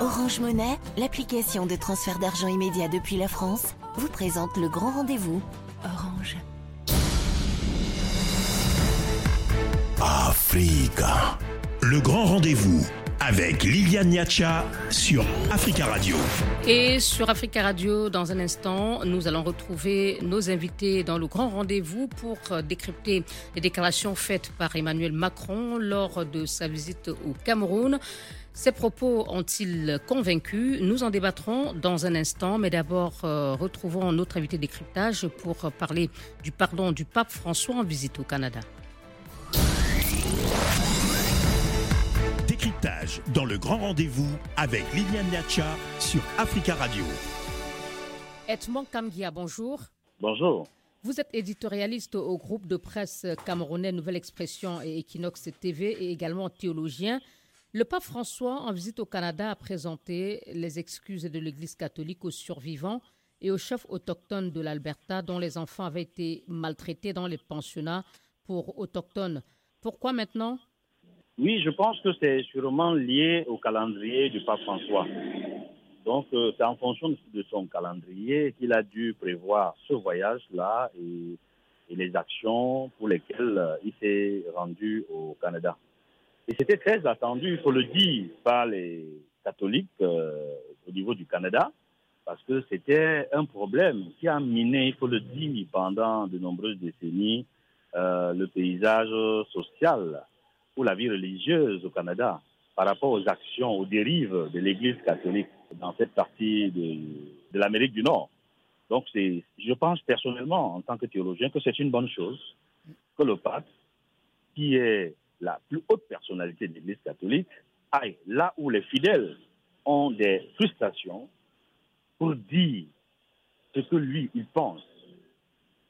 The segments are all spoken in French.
Orange Monnaie, l'application de transfert d'argent immédiat depuis la France, vous présente le grand rendez-vous. Orange. Africa. Le grand rendez-vous avec Liliane Niacha sur Africa Radio. Et sur Africa Radio, dans un instant, nous allons retrouver nos invités dans le grand rendez-vous pour décrypter les déclarations faites par Emmanuel Macron lors de sa visite au Cameroun. Ces propos ont-ils convaincu? Nous en débattrons dans un instant, mais d'abord euh, retrouvons notre invité décryptage pour parler du pardon du pape François en visite au Canada. Décryptage dans le grand rendez-vous avec Liliane Niacha sur Africa Radio. Edmond Kamgia, bonjour. Bonjour. Vous êtes éditorialiste au groupe de presse camerounais Nouvelle Expression et Equinox TV et également théologien. Le pape François, en visite au Canada, a présenté les excuses de l'Église catholique aux survivants et aux chefs autochtones de l'Alberta dont les enfants avaient été maltraités dans les pensionnats pour autochtones. Pourquoi maintenant? Oui, je pense que c'est sûrement lié au calendrier du pape François. Donc, euh, c'est en fonction de son calendrier qu'il a dû prévoir ce voyage-là et, les actions pour lesquelles euh, il s'est rendu au Canada. Et c'était très attendu, il faut le dire, par les catholiques euh, au niveau du Canada, parce que c'était un problème qui a miné, il faut le dire, pendant de nombreuses décennies, euh, le paysage social ou la vie religieuse au Canada par rapport aux actions, aux dérives de l'Église catholique dans cette partie de, de l'Amérique du Nord. Donc, je pense personnellement, en tant que théologien, que c'est une bonne chose que le pape, qui est la plus haute personnalité de l'Église catholique, aille là où les fidèles ont des frustrations pour dire ce que lui, il pense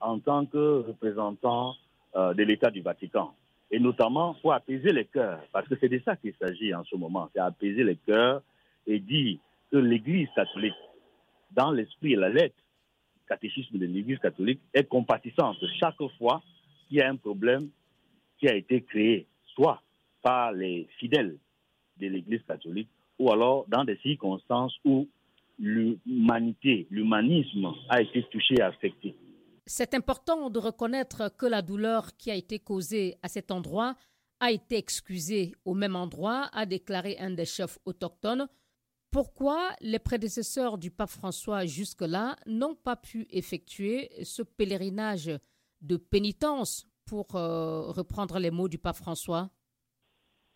en tant que représentant euh, de l'État du Vatican. Et notamment pour apaiser les cœurs, parce que c'est de ça qu'il s'agit en ce moment, c'est apaiser les cœurs et dire que l'Église catholique, dans l'esprit et la lettre, catéchisme de l'Église catholique, est compatissante chaque fois qu'il y a un problème qui a été créé soit par les fidèles de l'Église catholique, ou alors dans des circonstances où l'humanité, l'humanisme a été touché et affecté. C'est important de reconnaître que la douleur qui a été causée à cet endroit a été excusée au même endroit, a déclaré un des chefs autochtones. Pourquoi les prédécesseurs du pape François jusque-là n'ont pas pu effectuer ce pèlerinage de pénitence pour euh, reprendre les mots du pape François?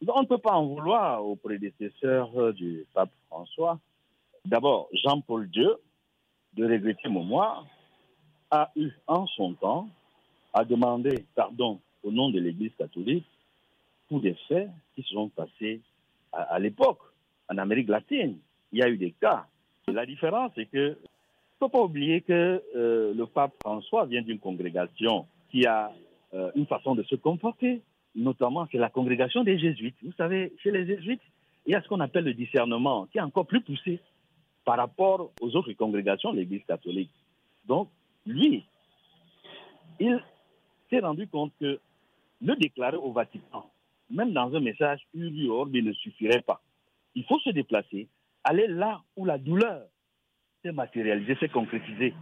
On ne peut pas en vouloir aux prédécesseurs euh, du pape François. D'abord, Jean-Paul II, de regretter mémoire, a eu en son temps à demander pardon au nom de l'Église catholique pour des faits qui se sont passés à, l'époque en Amérique latine. Il y a eu des cas. la différence, c'est que ne faut pas oublier que euh, le pape François vient d'une congrégation qui a euh, une façon de se comporter. Notamment, c'est la congrégation des jésuites. Vous savez, chez les jésuites, il y a ce qu'on appelle le discernement, qui est encore plus poussé par rapport aux autres congrégations de l'Église catholique. Donc, lui, il s'est rendu compte que le déclarer au Vatican, même dans un message urior, ne suffirait pas. Il faut se déplacer, aller là où la douleur s'est matérialisée, s'est concrétisée,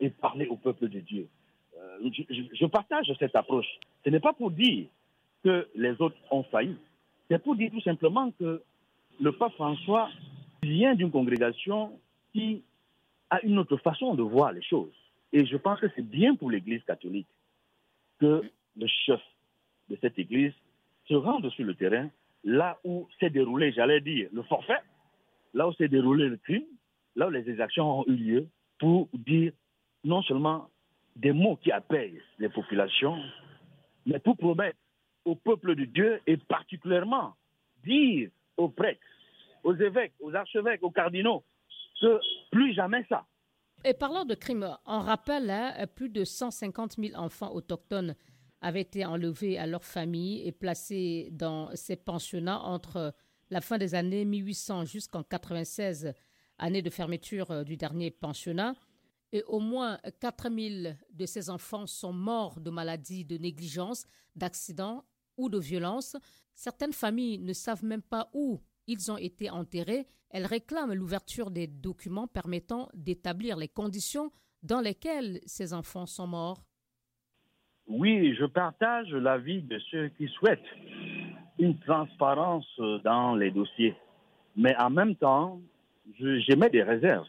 et parler au peuple de Dieu. Euh, je, partage cette approche. Ce n'est pas pour dire que les autres ont failli. C'est pour dire tout simplement que le pape François vient d'une congrégation qui a une autre façon de voir les choses. Et je pense que c'est bien pour l'Église catholique que le chef de cette Église se rende sur le terrain, là où s'est déroulé, j'allais dire, le forfait, là où s'est déroulé le crime, là où les exactions ont eu lieu, pour dire non seulement des mots qui apaisent les populations, mais pour promettre au peuple de Dieu et particulièrement dire aux prêtres, aux évêques, aux archevêques, aux cardinaux, que plus jamais ça. Et parlant de crimes, on rappelle, hein, plus de 150 000 enfants autochtones avaient été enlevés à leur famille et placés dans ces pensionnats entre la fin des années 1800 jusqu'en 96, année de fermeture euh, du dernier pensionnat et au moins 4000 de ces enfants sont morts de maladies, de négligence, d'accidents ou de violence. Certaines familles ne savent même pas où ils ont été enterrés. Elle réclame l'ouverture des documents permettant d'établir les conditions dans lesquelles ces enfants sont morts. Oui, je partage l'avis de ceux qui souhaitent une transparence dans les dossiers. Mais en même temps, j'émets des réserves.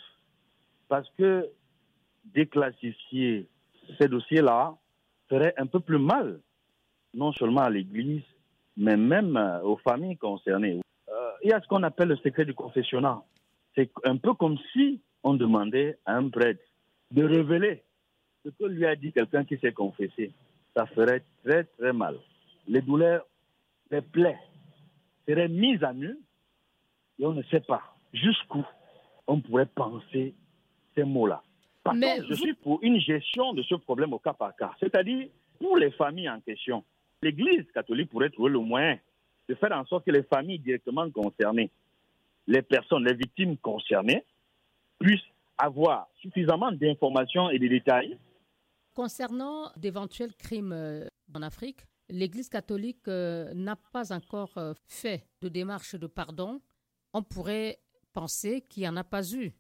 Parce que déclassifier ces dossiers-là ferait un peu plus mal, non seulement à l'Église, mais même aux familles concernées. Euh, il y a ce qu'on appelle le secret du confessionnat. C'est un peu comme si on demandait à un prêtre de révéler ce que lui a dit quelqu'un qui s'est confessé. Ça ferait très très mal. Les douleurs, les plaies seraient mises à nu et on ne sait pas jusqu'où on pourrait penser ces mots-là. Par contre, je suis pour une gestion de ce problème au cas par cas. C'est-à-dire, pour les familles en question, l'Église catholique pourrait trouver le moyen de faire en sorte que les familles directement concernées, les personnes, les victimes concernées, puissent avoir suffisamment d'informations et de détails. Concernant d'éventuels crimes euh, en Afrique, l'Église catholique euh, n'a pas encore euh, fait de démarche de pardon. On pourrait penser qu'il n'y en a pas eu.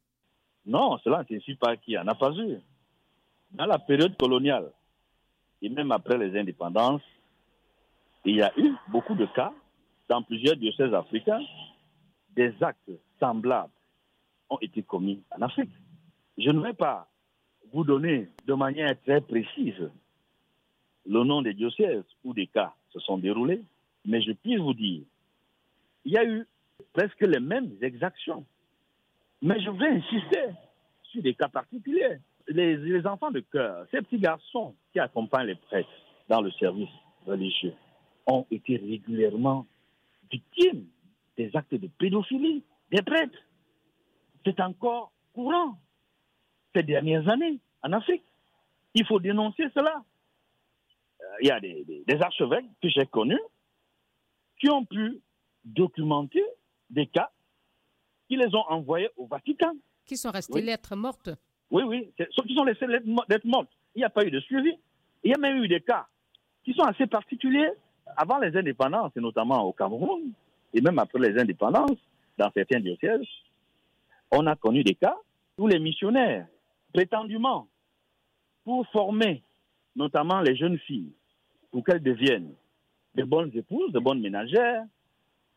Non, cela ne signifie pas qu'il n'y en a pas eu. Dans la période coloniale, et même après les indépendances, il y a eu beaucoup de cas dans plusieurs diocèses africains, des actes semblables ont été commis en Afrique. Je ne vais pas vous donner de manière très précise le nom des diocèses où des cas se sont déroulés, mais je puis vous dire, il y a eu presque les mêmes exactions. Mais je voudrais insister sur des cas particuliers. Les, enfants de cœur, ces petits garçons qui accompagnent les prêtres dans le service religieux, ont été régulièrement victimes des actes de pédophilie des prêtres. C'est encore courant ces dernières années en Afrique. Il faut dénoncer cela. Euh, il y a des, archevêques que j'ai connus qui ont pu documenter des cas qui les ont envoyés au Vatican. Qui sont restés lettres mortes Oui, oui. Ceux qui sont laissés lettres mortes. Il n'y a pas eu de suivi. Il y a même eu des cas qui sont assez particuliers avant les indépendances, et notamment au Cameroun, et même après les indépendances, dans certains diocèses, on a connu des cas où les missionnaires, prétendument, pour former notamment les jeunes filles, pour qu'elles deviennent de bonnes épouses, de bonnes ménagères,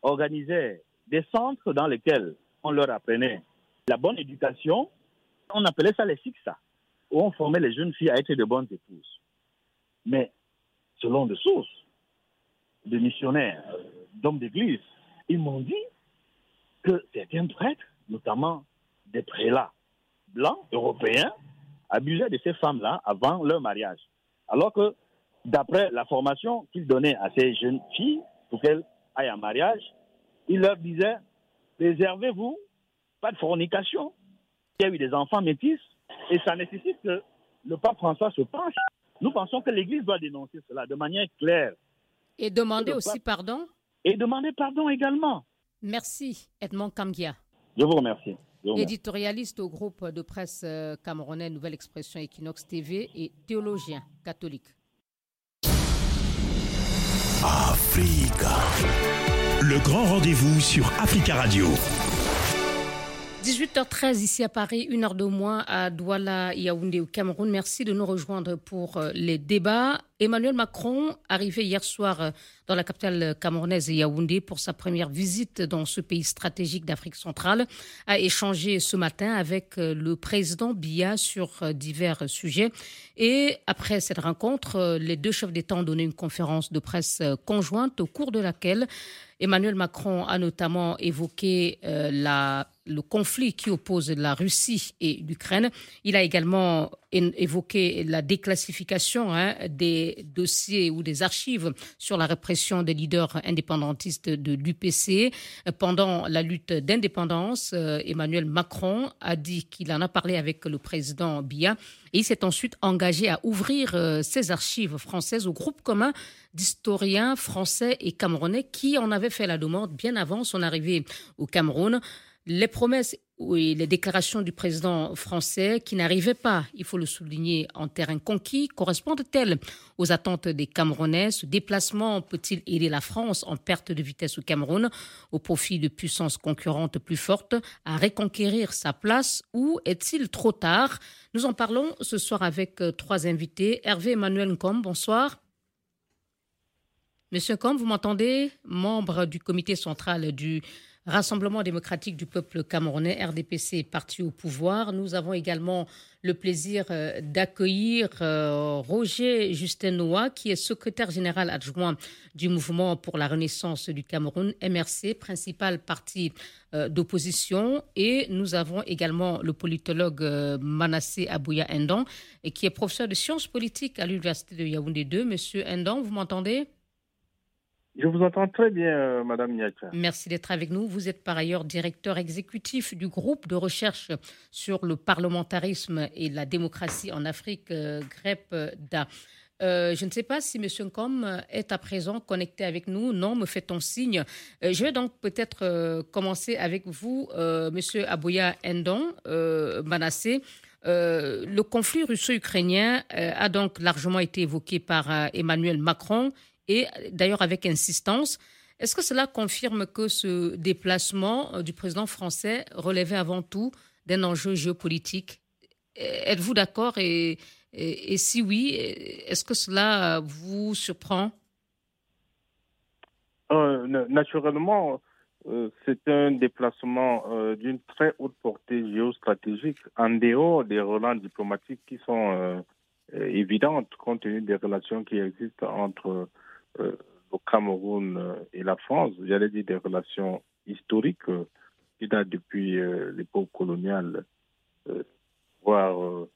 organisaient des centres dans lesquels on leur apprenait la bonne éducation. On appelait ça les SIXA, où on formait les jeunes filles à être de bonnes épouses. Mais selon des sources, de missionnaires, d'hommes d'église, ils m'ont dit que certains prêtres, notamment des prélats blancs, européens, abusaient de ces femmes-là avant leur mariage. Alors que, d'après la formation qu'ils donnaient à ces jeunes filles pour qu'elles aillent en mariage, ils leur disaient réservez-vous, pas de fornication. Il y a eu des enfants métis et ça nécessite que le pape François se penche. Nous pensons que l'Église doit dénoncer cela de manière claire et demander aussi pardon? Et demander pardon également. Merci, Edmond Kamgia. Je vous remercie. Éditorialiste au groupe de presse euh, camerounais Nouvelle Expression Equinox TV et théologien catholique. Africa. Le grand rendez-vous sur Africa Radio. 18h13 ici à Paris, une heure de moins à Douala, Yaoundé au Cameroun. Merci de nous rejoindre pour euh, les débats. Emmanuel Macron, arrivé hier soir euh, dans la capitale camerounaise Yaoundé pour sa première visite dans ce pays stratégique d'Afrique centrale, a échangé ce matin avec euh, le président Biya sur divers sujets. Et après cette rencontre, les deux chefs d'État ont donné une conférence de presse conjointe au cours de laquelle Emmanuel Macron a notamment évoqué la le conflit qui oppose la Russie et l'Ukraine. Il a également évoqué la déclassification hein, des dossiers ou des archives sur la répression des leaders indépendantistes de l'UPC. Pendant la lutte d'indépendance, euh, Emmanuel Macron a dit qu'il en a parlé avec le président Biya et il s'est ensuite engagé à ouvrir euh, ces archives françaises au groupe commun d'historiens français et camerounais qui en avaient fait la demande bien avant son arrivée au Cameroun. Les promesses oui, les déclarations du président français qui n'arrivaient pas, il faut le souligner, en terrain conquis, correspondent-elles aux attentes des Camerounais? Ce déplacement peut-il aider la France en perte de vitesse au Cameroun au profit de puissances concurrentes plus fortes à reconquérir sa place ou est-il trop tard? Nous en parlons ce soir avec euh, trois invités. Hervé Emmanuel Ncom, bonsoir. Monsieur Ncom, vous m'entendez? Membre du comité central du Rassemblement démocratique du peuple camerounais, RDPC, parti au pouvoir. Nous avons également le plaisir euh, d'accueillir euh, Roger Justin Noah, qui est secrétaire général adjoint du Mouvement pour la Renaissance du Cameroun, MRC, principal parti euh, d'opposition. Et nous avons également le politologue Manassé Abouya Endon, qui est professeur de sciences politiques à l'Université de Yaoundé 2. Monsieur Endon, vous m'entendez? Je vous entends très bien, euh, Madame Niacha. Merci d'être avec nous. Vous êtes par ailleurs directeur exécutif du groupe de recherche sur le parlementarisme et la démocratie en Afrique, euh, GREP-DA. Euh, je ne sais pas si M. Nkom est à présent connecté avec nous. Non, me fait-on signe. je vais donc peut-être commencer avec vous, M. Abouya Endon, Manassé. le conflit russo-ukrainien a donc largement été évoqué par Emmanuel Macron et d'ailleurs avec insistance. Est-ce que cela confirme que ce déplacement euh, du président français relevait avant tout d'un enjeu géopolitique? Êtes-vous d'accord? Et, si oui, est-ce que cela vous surprend? Euh, Naturellement, euh, c'est un déplacement d'une très haute portée géostratégique en dehors des relents diplomatiques qui sont évidentes compte tenu des relations qui existent entre euh, au Cameroun euh, et la France, j'allais dire des relations historiques euh, qui datent depuis l'époque coloniale, voire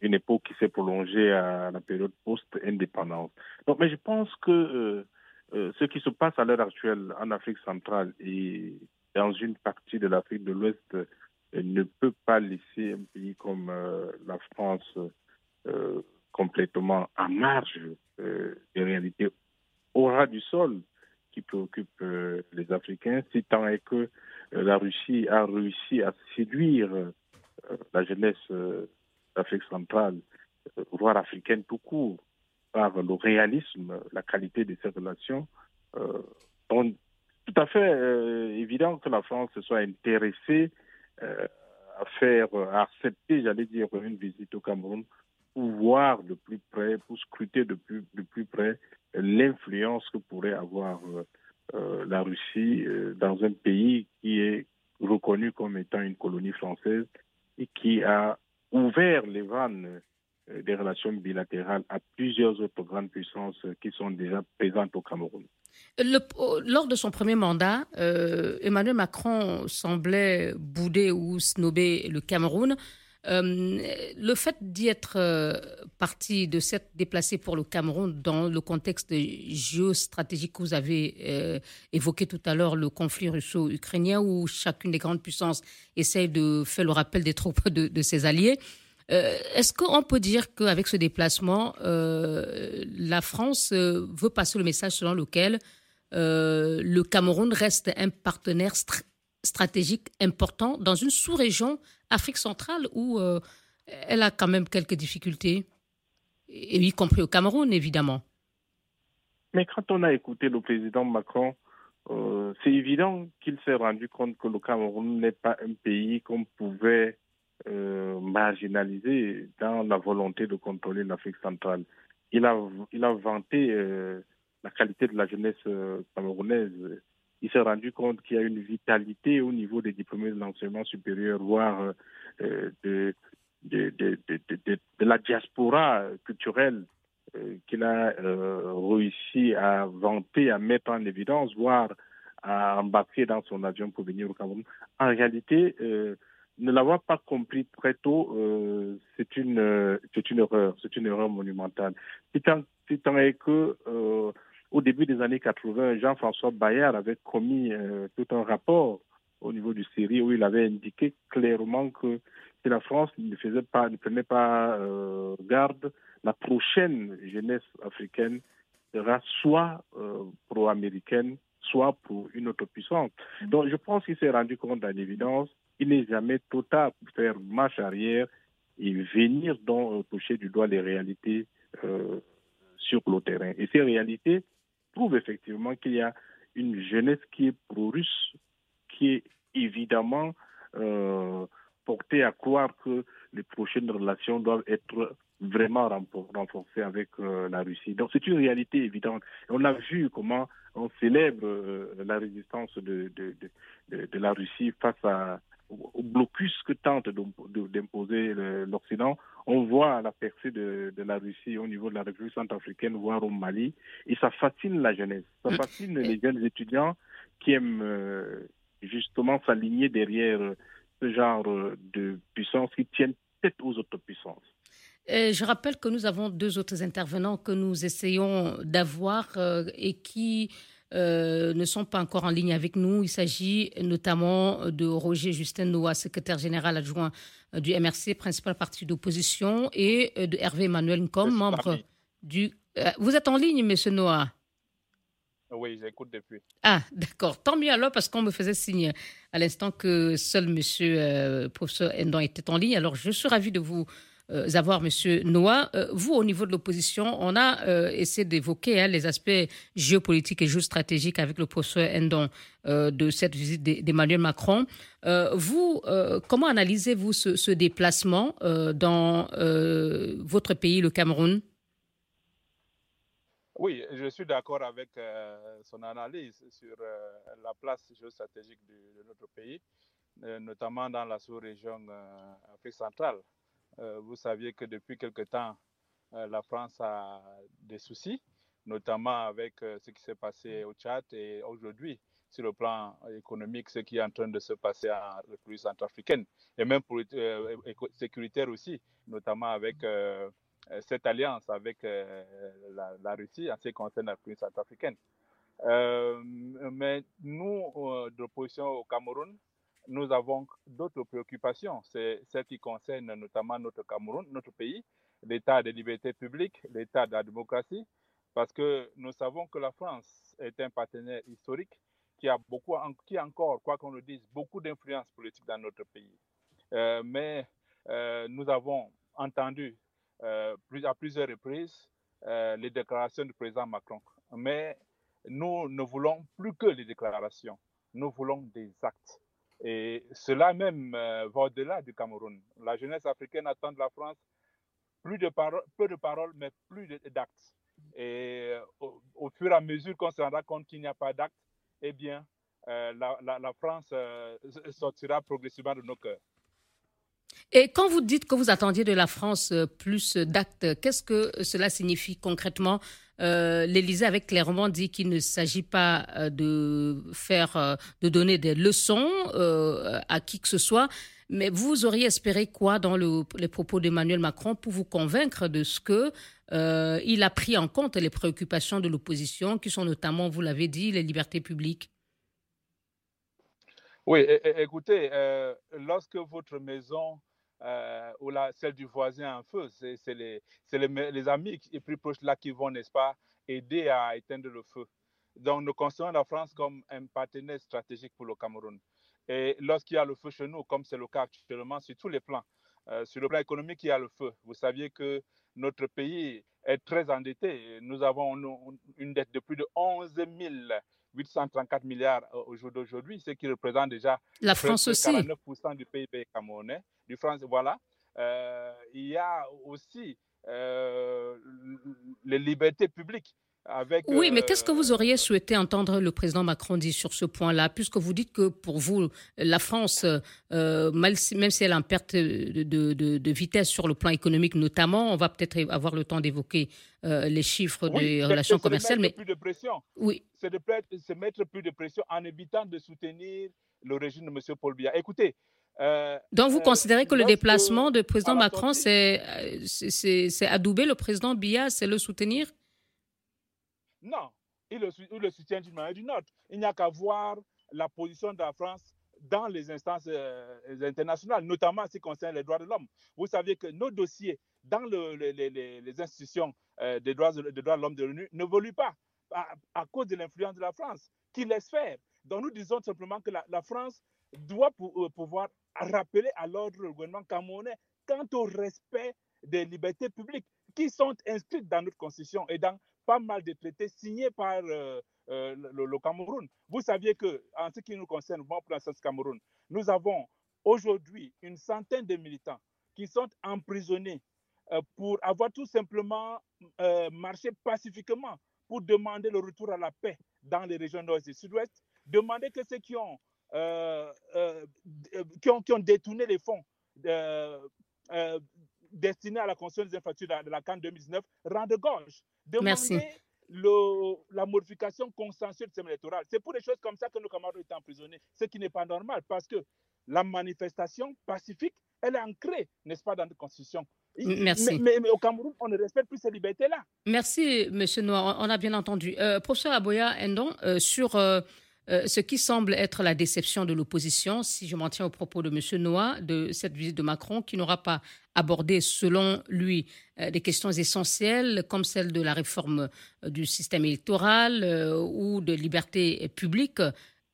une époque qui s'est prolongée à la période post-indépendance. Mais je pense que ce qui se passe à l'heure actuelle en Afrique centrale et dans une partie de l'Afrique de l'Ouest ne peut pas laisser un pays comme la France complètement à marge euh, des réalités au ras du sol qui préoccupent euh, les Africains, si tant est que euh, la Russie a réussi à séduire la jeunesse d'Afrique centrale, voire africaine tout court, par le réalisme, la qualité de ces relations. tout à fait évident que la France soit intéressée à faire, à accepter, j'allais dire, une visite au Cameroun pour voir de plus près, pour scruter de plus, de plus près l'influence que pourrait avoir euh, euh, la Russie euh, dans un pays qui est reconnu comme étant une colonie française et qui a ouvert les vannes des relations bilatérales à plusieurs autres grandes puissances qui sont déjà présentes au Cameroun. lors de son premier mandat, Emmanuel Macron semblait bouder ou snober le Cameroun. Euh, le fait d'y être euh, parti, de s'être déplacé pour le Cameroun dans le contexte géostratégique que vous avez euh, évoqué tout à l'heure, le conflit russo-ukrainien, où chacune des grandes puissances essaye de faire le rappel des troupes de, ses alliés, est-ce qu'on peut dire qu'avec ce déplacement, la France veut passer le message selon lequel le Cameroun reste un partenaire stratégique important dans une sous-région Afrique centrale où euh, elle a quand même quelques difficultés, et y compris au Cameroun, évidemment. Mais quand on a écouté le président Macron, euh, c'est évident qu'il s'est rendu compte que le Cameroun n'est pas un pays qu'on pouvait euh, marginaliser dans la volonté de contrôler l'Afrique centrale. Il a, il a vanté la qualité de la jeunesse camerounaise il s'est rendu compte qu'il y a une vitalité au niveau des diplômés de l'enseignement supérieur, voire euh, de, de, de, de, la diaspora culturelle euh, qu'il a euh, réussi à vanter, à mettre en évidence, voire à embarquer dans son avion pour venir au Cameroun. En réalité, ne l'avoir pas compris très tôt, c'est une, c'est une erreur, c'est une erreur monumentale. C'est tant, tant est que au début des années 80, Jean-François Bayard avait commis euh, tout un rapport au niveau du Syrie où il avait indiqué clairement que si la France ne faisait pas, ne prenait pas euh, garde, la prochaine jeunesse africaine sera soit euh, pro-américaine, soit pour une autre puissance. Donc je pense qu'il s'est rendu compte à l'évidence, il n'est jamais trop tard pour faire marche arrière et venir donc toucher du doigt les réalités sur le terrain. Et ces réalités prouvent effectivement qu'il y a une jeunesse qui est pro-russe, qui est évidemment euh, portée à croire que les prochaines relations doivent être vraiment renforcées avec euh, la Russie. Donc c'est une réalité évidente. On a vu comment on célèbre euh, la résistance de, la Russie face à, au blocus que tente d'imposer l'Occident. On voit la percée de, la Russie au niveau de la République centrafricaine, voire au Mali, et ça fascine la jeunesse. Ça mm. fascine les jeunes étudiants qui aiment euh, justement s'aligner derrière ce genre de puissance qui tiennent tête aux autres puissances. je rappelle que nous avons deux autres intervenants que nous essayons d'avoir euh, et qui euh, ne sont pas encore en ligne avec nous. Il s'agit notamment de Roger Justin Noah, secrétaire général adjoint euh, du MRC, principal parti d'opposition, et euh, de Hervé Emmanuel Ncom, membre du... vous êtes en ligne, monsieur Noah? Oui, j'écoute depuis. Ah, d'accord. Tant mieux alors, parce qu'on me faisait signe à l'instant que seul monsieur professeur Endon était en ligne. Alors, je suis ravi de vous euh, avoir Monsieur Noah. Euh, vous, au niveau de l'opposition, on a euh, essayé d'évoquer hein, les aspects géopolitiques et géostratégiques avec le professeur Endon de cette visite d'Emmanuel Macron. vous, comment analysez-vous ce, déplacement dans votre pays, le Cameroun? Oui, je suis d'accord avec son analyse sur la place géostratégique de, de notre pays, notamment dans la sous-région Afrique centrale. Euh, vous saviez que depuis quelque temps, euh, la France a des soucis, notamment avec euh, ce qui s'est passé au Tchad et aujourd'hui, sur le plan économique, ce qui est en train de se passer en République centrafricaine, et même pour, sécuritaire aussi, notamment avec cette alliance avec la, Russie en ce qui concerne la République centrafricaine. mais nous, de l'opposition au Cameroun, nous avons d'autres préoccupations. C'est celles qui concernent notamment notre Cameroun, notre pays, l'état des libertés publiques, l'état de la démocratie, parce que nous savons que la France est un partenaire historique qui a beaucoup, qui encore, quoi qu'on le dise, beaucoup d'influence politique dans notre pays. Euh, mais euh, nous avons entendu euh, à plusieurs reprises les déclarations du président Macron. Mais nous ne voulons plus que les déclarations. Nous voulons des actes. Et cela même euh, va au-delà du Cameroun. La jeunesse africaine attend de la France plus de peu de paroles, mais plus d'actes. Et euh, au, fur et à mesure qu'on se rendra compte qu'il n'y a pas d'actes, eh bien, euh, la, France sortira progressivement de nos cœurs. Et quand vous dites que vous attendiez de la France plus d'actes, qu'est-ce que cela signifie concrètement euh, L'Élysée avait clairement dit qu'il ne s'agit pas euh, de faire, euh, de donner des leçons à qui que ce soit. Mais vous auriez espéré quoi dans les propos d'Emmanuel Macron pour vous convaincre de ce que il a pris en compte les préoccupations de l'opposition, qui sont notamment, vous l'avez dit, les libertés publiques? Oui, écoutez, lorsque votre maison euh, ou la, celle du voisin en feu. C'est les, les, les, amis les plus proches là qui vont, n'est-ce pas, aider à éteindre le feu. Donc, nous considérons la France comme un partenaire stratégique pour le Cameroun. Et lorsqu'il y a le feu chez nous, comme c'est le cas actuellement sur tous les plans, euh, sur le plan économique, il y a le feu. Vous saviez que notre pays est très endetté. Nous avons une dette de plus de 11 000 834 milliards au jour d'aujourd'hui, ce qui représente déjà la France aussi. 49% du PIB camerounais. Du France, voilà. Euh, il y a aussi euh, les libertés publiques oui, mais qu'est-ce que vous euh, auriez souhaité entendre le président Macron dire sur ce point-là, puisque vous dites que pour vous, la France, euh, même si elle a une perte de, vitesse sur le plan économique notamment, on va peut-être avoir le temps d'évoquer euh, les chiffres des relations commerciales. mais plus de pression. Oui. C'est de se mettre plus de pression en évitant de soutenir le régime de M. Paul Biya. Écoutez, Donc vous considérez que le déplacement du président Macron, c'est adouber le président Biya, c'est le soutenir? Non, il le, soutient d'une manière ou d'une autre. Il n'y a qu'à voir la position de la France dans les instances euh, internationales, notamment en ce qui concerne les droits de l'homme. Vous savez que nos dossiers dans les, institutions euh, des droits, de l'homme de l'ONU n'évoluent pas à, cause de l'influence de la France. qui laisse faire. Donc nous disons simplement que la, France doit euh, pouvoir rappeler à l'ordre du gouvernement camerounais quant au respect des libertés publiques qui sont inscrites dans notre constitution et dans pas mal de traités signés par euh, euh, le, Cameroun. Vous saviez que, en ce qui nous concerne, pour la Cameroun, nous avons aujourd'hui une centaine de militants qui sont emprisonnés pour avoir tout simplement marché pacifiquement pour demander le retour à la paix dans les régions nord et sud-ouest, demander que ceux euh, euh, qui ont, qui ont, détourné les fonds destinés à la construction des infrastructures de la CAN 2019 rendent gorge. Demander Le, la modification consensuelle du système électoral. C'est pour des choses comme ça que nos camarades été emprisonnés, ce qui n'est pas normal parce que la manifestation pacifique, elle est ancrée, n'est-ce pas, dans notre constitution. Merci. Mais, au Cameroun, on ne respecte plus ces libertés-là. Merci, M. Noir. On a bien entendu. Euh, professeur Aboya Endon, euh, sur euh, ce qui semble être la déception de l'opposition, si je m'en tiens au propos de M. Noir, de cette visite de Macron, qui n'aura pas abordé, selon lui, des questions essentielles comme celle de la réforme du système électoral ou de liberté publique.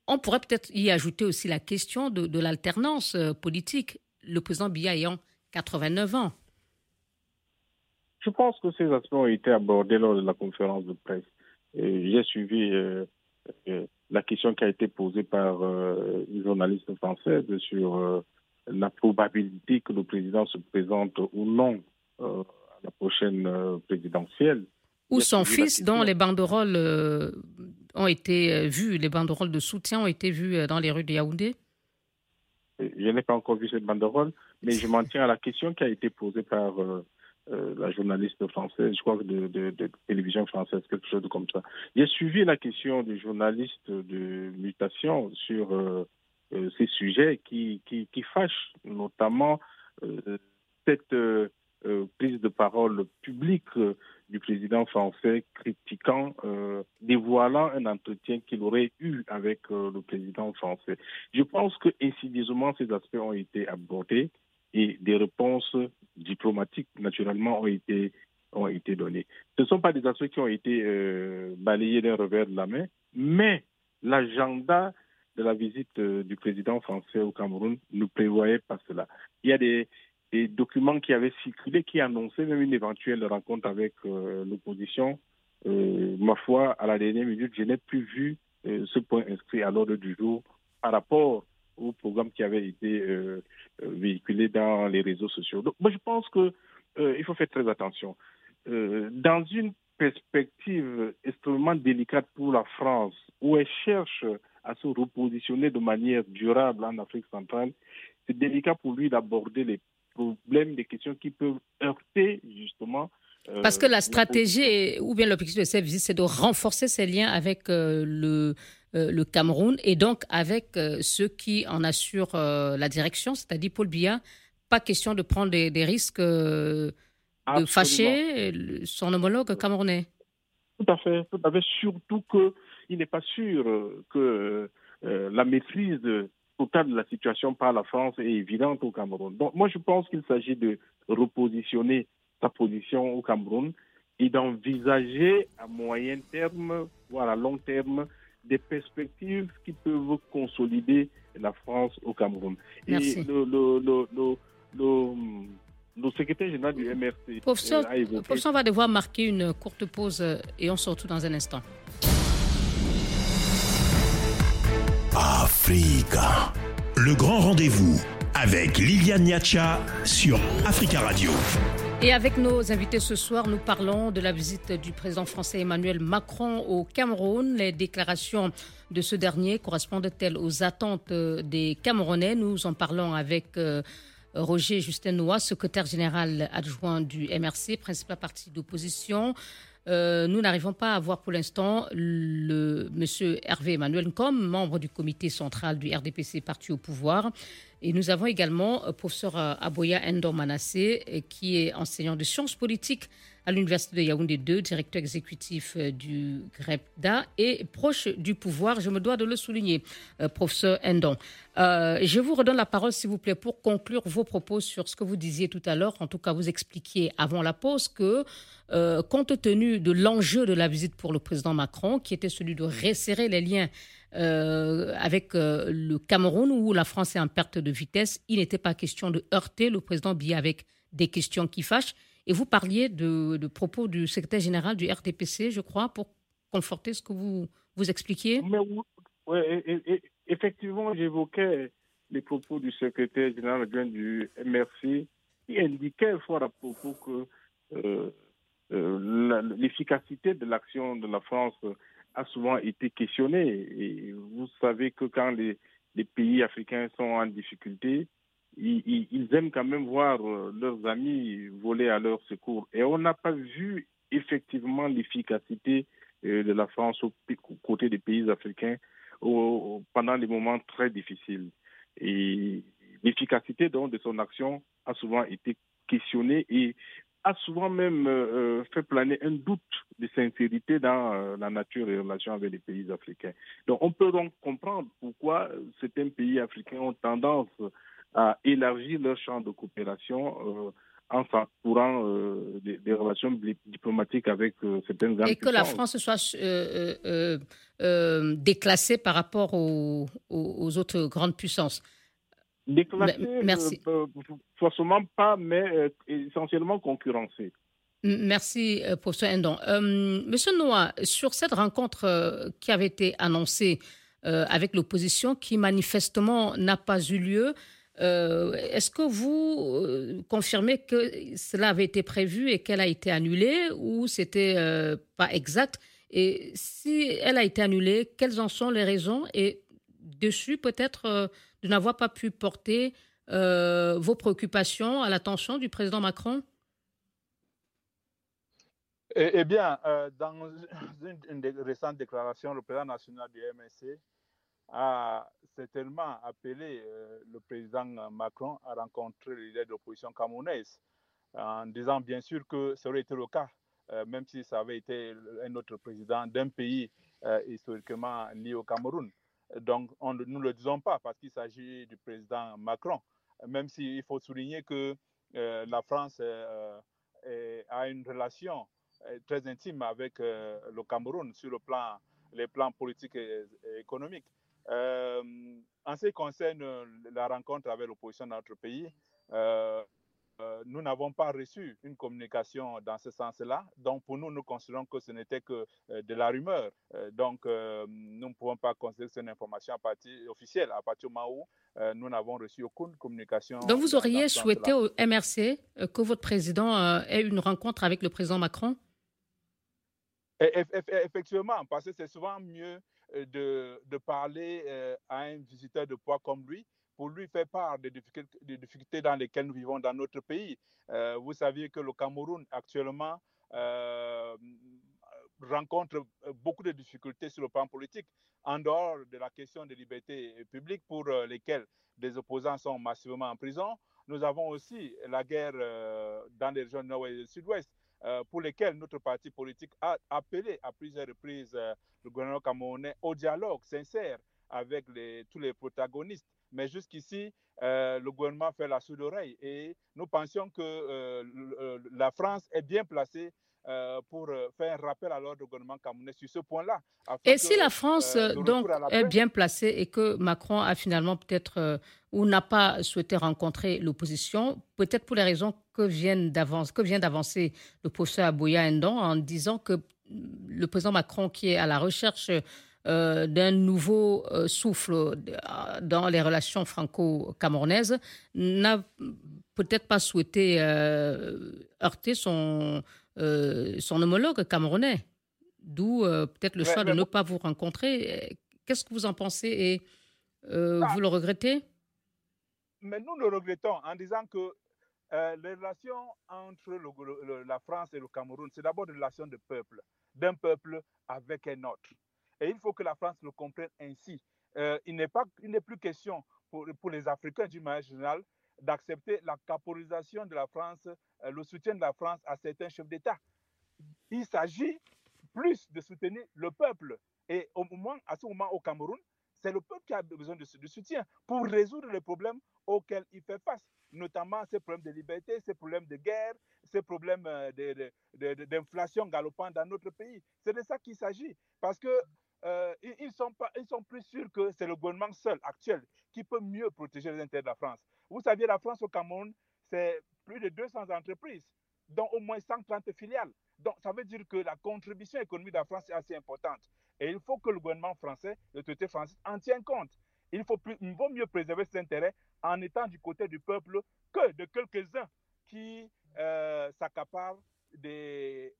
On pourrait peut-être y ajouter aussi la question de, de l'alternance politique, le président Biya ayant 89 ans. Je pense que ces aspects ont été abordés lors de la conférence de presse. J'ai suivi euh, euh, la question qui a été posée par euh, une journaliste française sur la probabilité que le président se présente ou non à la prochaine présidentielle. Ou son fils, dont les banderoles ont été vues, les banderoles de soutien ont été vues dans les rues de Yaoundé Je n'ai pas encore vu cette banderole, mais je m'en tiens à la question qui a été posée par euh, la journaliste française, je crois que de, de, télévision française, quelque chose comme ça. J'ai suivi la question du journaliste de mutation sur euh, euh, ces sujets qui, qui, qui, fâchent, notamment cette prise de parole publique du président français critiquant, dévoilant un entretien qu'il aurait eu avec le président français. Je pense que insidieusement ces aspects ont été abordés et des réponses diplomatiques, naturellement, ont été, ont été données. Ce ne sont pas des aspects qui ont été euh, balayés d'un revers de la main, mais l'agenda de la visite euh, du président français au Cameroun ne prévoyait pas cela. Il y a des, documents qui avaient circulé qui annonçaient même une éventuelle rencontre avec euh, l'opposition. ma foi, à la dernière minute, je n'ai plus vu ce point inscrit à l'ordre du jour par rapport au programme qui avait été véhiculé dans les réseaux sociaux. Donc, je pense qu'il euh, faut faire très attention. dans une perspective extrêmement délicate pour la France, où elle cherche à se repositionner de manière durable en Afrique centrale, c'est délicat pour lui d'aborder les problèmes, des questions qui peuvent heurter justement parce que la stratégie ou bien l'objectif de cette visite, c'est de renforcer ses liens avec le, euh, le Cameroun et donc avec euh, ceux qui en assurent euh, la direction, c'est-à-dire Paul Biya. Pas question de prendre des, risques de fâcher son homologue camerounais. Tout à fait, tout à fait. Surtout qu'il n'est pas sûr que la maîtrise totale de la situation par la France est évidente au Cameroun. Donc moi je pense qu'il s'agit de repositionner sa position au Cameroun et d'envisager à moyen terme, voire à long terme, des perspectives qui peuvent consolider la France au Cameroun. Merci. Et le, le, le, le, secrétaire général du MRC professeur, a évoqué... Professeur, on va devoir marquer une courte pause euh, et on se retrouve dans un instant. Africa. Le grand rendez-vous avec Liliane Niacha sur Africa Radio. Et avec nos invités ce soir, nous parlons de la visite du président français Emmanuel Macron au Cameroun. Les déclarations de ce dernier correspondent-elles aux attentes des Camerounais? Nous en parlons avec euh, Roger Justin Noah, secrétaire général adjoint du MRC, principal parti d'opposition. Euh, nous n'arrivons pas à voir pour l'instant le monsieur Hervé Emmanuel comme membre du comité central du RDPC parti au pouvoir. Et nous avons également le professeur Aboya Endor Manassé, qui est enseignant de sciences politiques à l'Université de Yaoundé 2, directeur exécutif euh, du GREPDA et proche du pouvoir, je me dois de le souligner, euh, professeur Endon. Euh, je vous redonne la parole, s'il vous plaît, pour conclure vos propos sur ce que vous disiez tout à l'heure. En tout cas, vous expliquiez avant la pause que, compte tenu de l'enjeu de la visite pour le président Macron, qui était celui de resserrer les liens avec le Cameroun, où la France est en perte de vitesse, il n'était pas question de heurter le président Biya avec des questions qui fâchent. Et vous parliez de, propos du secrétaire général du RTPC, je crois, pour conforter ce que vous, vous expliquiez. effectivement, j'évoquais les propos du secrétaire général du MRC qui indiquait fort à propos que euh, euh, l'efficacité de l'action de la France a souvent été questionnée. Et vous savez que quand les, les pays africains sont en difficulté, ils, aiment quand même voir euh, leurs amis voler à leur secours. Et on n'a pas vu effectivement l'efficacité euh, de la France au côté des pays africains pendant des moments très difficiles. Et l'efficacité de son action a souvent été questionnée et a souvent même euh, fait planer un doute de sincérité dans la nature des relations avec les pays africains. Donc on peut donc comprendre pourquoi certains pays africains ont tendance à élargir leur champ de coopération euh, en s'entourant euh, des, relations diplomatiques avec euh, certaines grandes Et que la France soit déclassée par rapport aux, autres grandes puissances. Déclassée, Merci. forcément pas, mais essentiellement concurrencée. Merci, professeur Endon. Monsieur Noah, sur cette rencontre qui avait été annoncée avec l'opposition, qui manifestement n'a pas eu lieu, euh, est-ce que vous euh, confirmez que cela avait été prévu et qu'elle a été annulée ou c'était euh, pas exact? Et si elle a été annulée, quelles en sont les raisons? Et dessus, peut-être de n'avoir pas pu porter vos préoccupations à l'attention du président Macron? Eh, eh bien, dans une, récente déclaration, le président national du MSC a certainement appelé euh, le président Macron à rencontrer les leaders de l'opposition camerounaise, en disant bien sûr que ça aurait été le cas, euh, même si ça avait été un autre président d'un pays euh, historiquement lié au Cameroun. Donc, on, nous ne le disons pas parce qu'il s'agit du président Macron, même s'il faut souligner que la France a une relation très intime avec le Cameroun sur le plan, les plans politiques et économiques. Euh, en ce qui concerne euh, la rencontre avec l'opposition dans notre pays, euh, nous n'avons pas reçu une communication dans ce sens-là. Donc, pour nous, nous considérons que ce n'était que de la rumeur. donc, nous ne pouvons pas considérer que c'est une information à partir, officielle à partir du moment où nous n'avons reçu aucune communication. Donc, vous auriez souhaité au MRC que votre président ait une rencontre avec le président Macron? Effectivement, parce que c'est souvent mieux euh, de, de parler euh, à un visiteur de poids comme lui pour lui faire part des difficultés, dans lesquelles nous vivons dans notre pays. Euh, vous saviez que le Cameroun actuellement rencontre beaucoup de difficultés sur le plan politique, en dehors de la question des libertés publiques pour lesquelles des opposants sont massivement en prison. Nous avons aussi la guerre dans les régions nord et sud-ouest. Euh, pour lesquels notre parti politique a appelé à plusieurs reprises euh, le gouvernement camerounais au dialogue sincère avec tous les protagonistes. Mais jusqu'ici, euh, le gouvernement fait la sourde oreille et nous pensions que la France est bien placée euh, pour euh, faire un rappel à l'ordre gouvernement camerounais sur ce point-là. Et si la France euh, donc est bien placée et que Macron a finalement peut-être ou n'a pas souhaité rencontrer l'opposition, peut-être pour les raisons que, viennent que vient d'avancer le professeur Abouya Ndon en disant que le président Macron, qui est à la recherche d'un nouveau souffle dans les relations franco-camerounaises, n'a peut-être pas souhaité heurter son, euh, son homologue camerounais. D'où euh, peut-être le choix de ne pas vous rencontrer. Qu'est-ce que vous en pensez et euh, ah. vous le regrettez? Mais nous le regrettons en disant que les relations entre la France et le Cameroun, c'est d'abord des relations de peuple, d'un peuple avec un autre. Et il faut que la France le comprenne ainsi. il n'est pas, il n'est plus question pour, les Africains du manière générale d'accepter la caporisation de la France, le soutien de la France à certains chefs d'État. Il s'agit plus de soutenir le peuple. Et au moment, à ce moment au Cameroun, c'est le peuple qui a besoin de, soutien pour résoudre les problèmes auxquels il fait face, notamment ces problèmes de liberté, ces problèmes de guerre, ces problèmes d'inflation galopante dans notre pays. C'est de ça qu'il s'agit. Parce que euh, ils, sont plus sûrs que c'est le gouvernement seul, actuel, qui peut mieux protéger les intérêts de la France. Vous savez, la France au Cameroun, c'est plus de 200 entreprises, dont au moins 130 filiales. Donc, ça veut dire que la contribution économique de la France est assez importante. Et il faut que le gouvernement français, le traité français, en tienne compte. Il, faut vaut mieux préserver ses intérêts en étant du côté du peuple que de quelques-uns qui euh, s'accaparent des,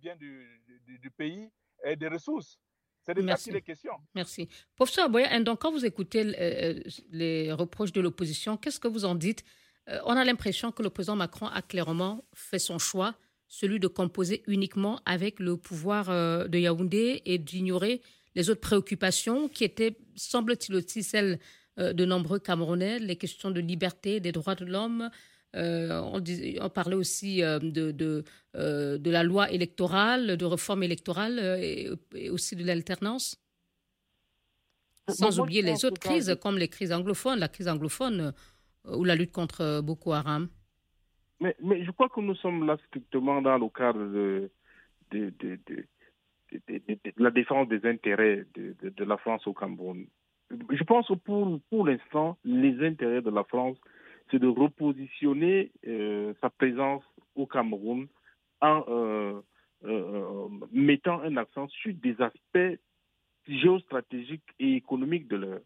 biens du, pays et des ressources. C'est de Merci. ça qu'il est question. Merci. Professeur Aboya, donc quand vous écoutez euh, les reproches de l'opposition, qu'est-ce que vous en dites? Euh, On a l'impression que le président Macron a clairement fait son choix celui de composer uniquement avec le pouvoir euh, de Yaoundé et d'ignorer les autres préoccupations qui étaient, semble-t-il aussi, celles euh, de nombreux Camerounais, les questions de liberté, des droits de l'homme. Euh, on, on, parlait aussi de, de, de, la loi électorale, de réforme électorale et, et aussi de l'alternance. Sans bon, oublier les autres crises, comme les crises anglophones, la crise anglophone ou la lutte contre Boko Haram. Mais, mais, je crois que nous sommes là strictement dans le cadre de, de, de, de la défense des intérêts de, la France au Cameroun. Je pense que pour, pour l'instant, les intérêts de la France, c'est de repositionner euh, sa présence au Cameroun en euh, euh, mettant un accent sur des aspects géostratégiques et économiques de l'heure.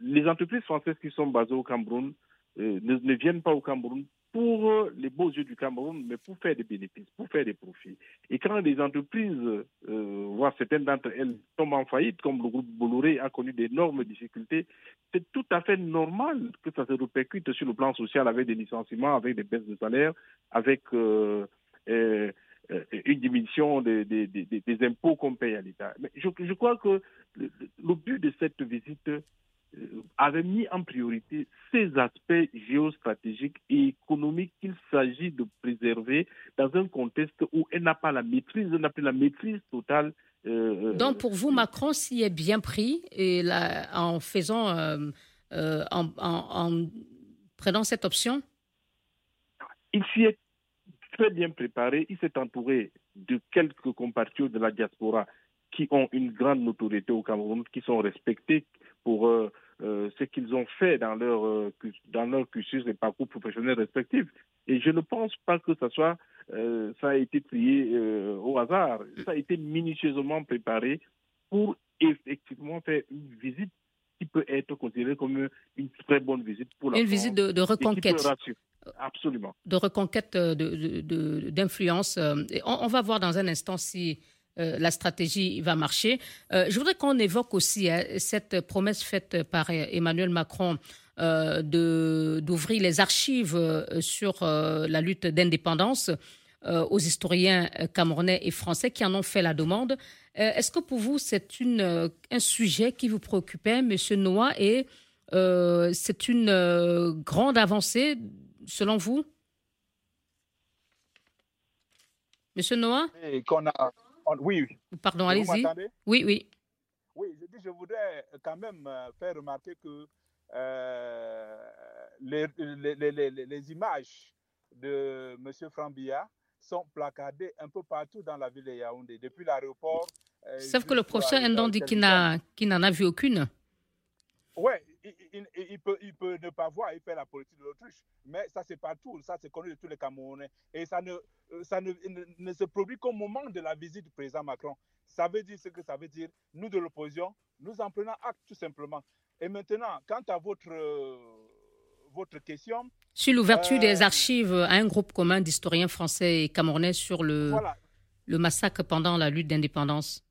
les entreprises françaises qui sont basées au Cameroun ne, ne, viennent pas au Cameroun pour les beaux yeux du Cameroun, mais pour faire des bénéfices, pour faire des profits. Et quand les entreprises, euh, voire certaines d'entre elles, tombent en faillite, comme le groupe Bolloré a connu d'énormes difficultés, c'est tout à fait normal que ça se répercute sur le plan social avec des licenciements, avec des baisses de salaire, avec euh, euh, une diminution des, des, des, des impôts qu'on paye à l'État. Mais je, crois que le but de cette visite avait mis en priorité ces aspects géostratégiques et économiques qu'il s'agit de préserver dans un contexte où elle n'a pas la maîtrise, elle n'a plus la maîtrise totale. Euh, Donc pour vous, Macron s'y est bien pris et là, en faisant, euh, euh, en, en, en, prenant cette option? Il s'y est très bien préparé. Il s'est entouré de quelques compatriotes de la diaspora qui ont une grande notoriété au Cameroun, qui sont respectés pour euh, euh, ce qu'ils ont fait dans leur, euh, dans leur cursus et parcours professionnels respectifs. Et je ne pense pas que ça soit, euh, ça a été trié au hasard. Ça a été minutieusement préparé pour effectivement faire une visite qui peut être considérée comme une très bonne visite pour la Une France visite de, de reconquête. Absolument. De reconquête d'influence. De, de, on, on, va voir dans un instant si euh, la stratégie va marcher. Euh, je voudrais qu'on évoque aussi hein, cette promesse faite par Emmanuel Macron euh, d'ouvrir les archives sur la lutte d'indépendance aux historiens camerounais et français qui en ont fait la demande. Est-ce que pour vous, c'est un sujet qui vous préoccupait, M. Noah, et c'est une grande avancée selon vous? Monsieur Noah? Oui. Pardon, allez-y. Oui, oui. Oui, je, dis, je voudrais quand même euh, faire remarquer que euh, les, les, les, les, images de M. Frambia sont placardées un peu partout dans la ville de Yaoundé, depuis l'aéroport. Euh, Sauf que le professeur Ndon dit qu'il n'en a vu aucune. Oui, il, il, il, peut, il peut ne pas voir, il fait la politique de l'autruche. Mais ça, c'est partout. Ça, c'est connu de tous les Camerounais. Et ça, ne, ça ne, ne, ne se produit qu'au moment de la visite du président Macron. Ça veut dire ce que ça veut dire. Nous, de l'opposition, nous en prenons acte tout simplement. Et maintenant, quant à votre, euh, votre question. Sur l'ouverture euh, des archives à un groupe commun d'historiens français et camerounais sur le, voilà. le massacre pendant la lutte d'indépendance.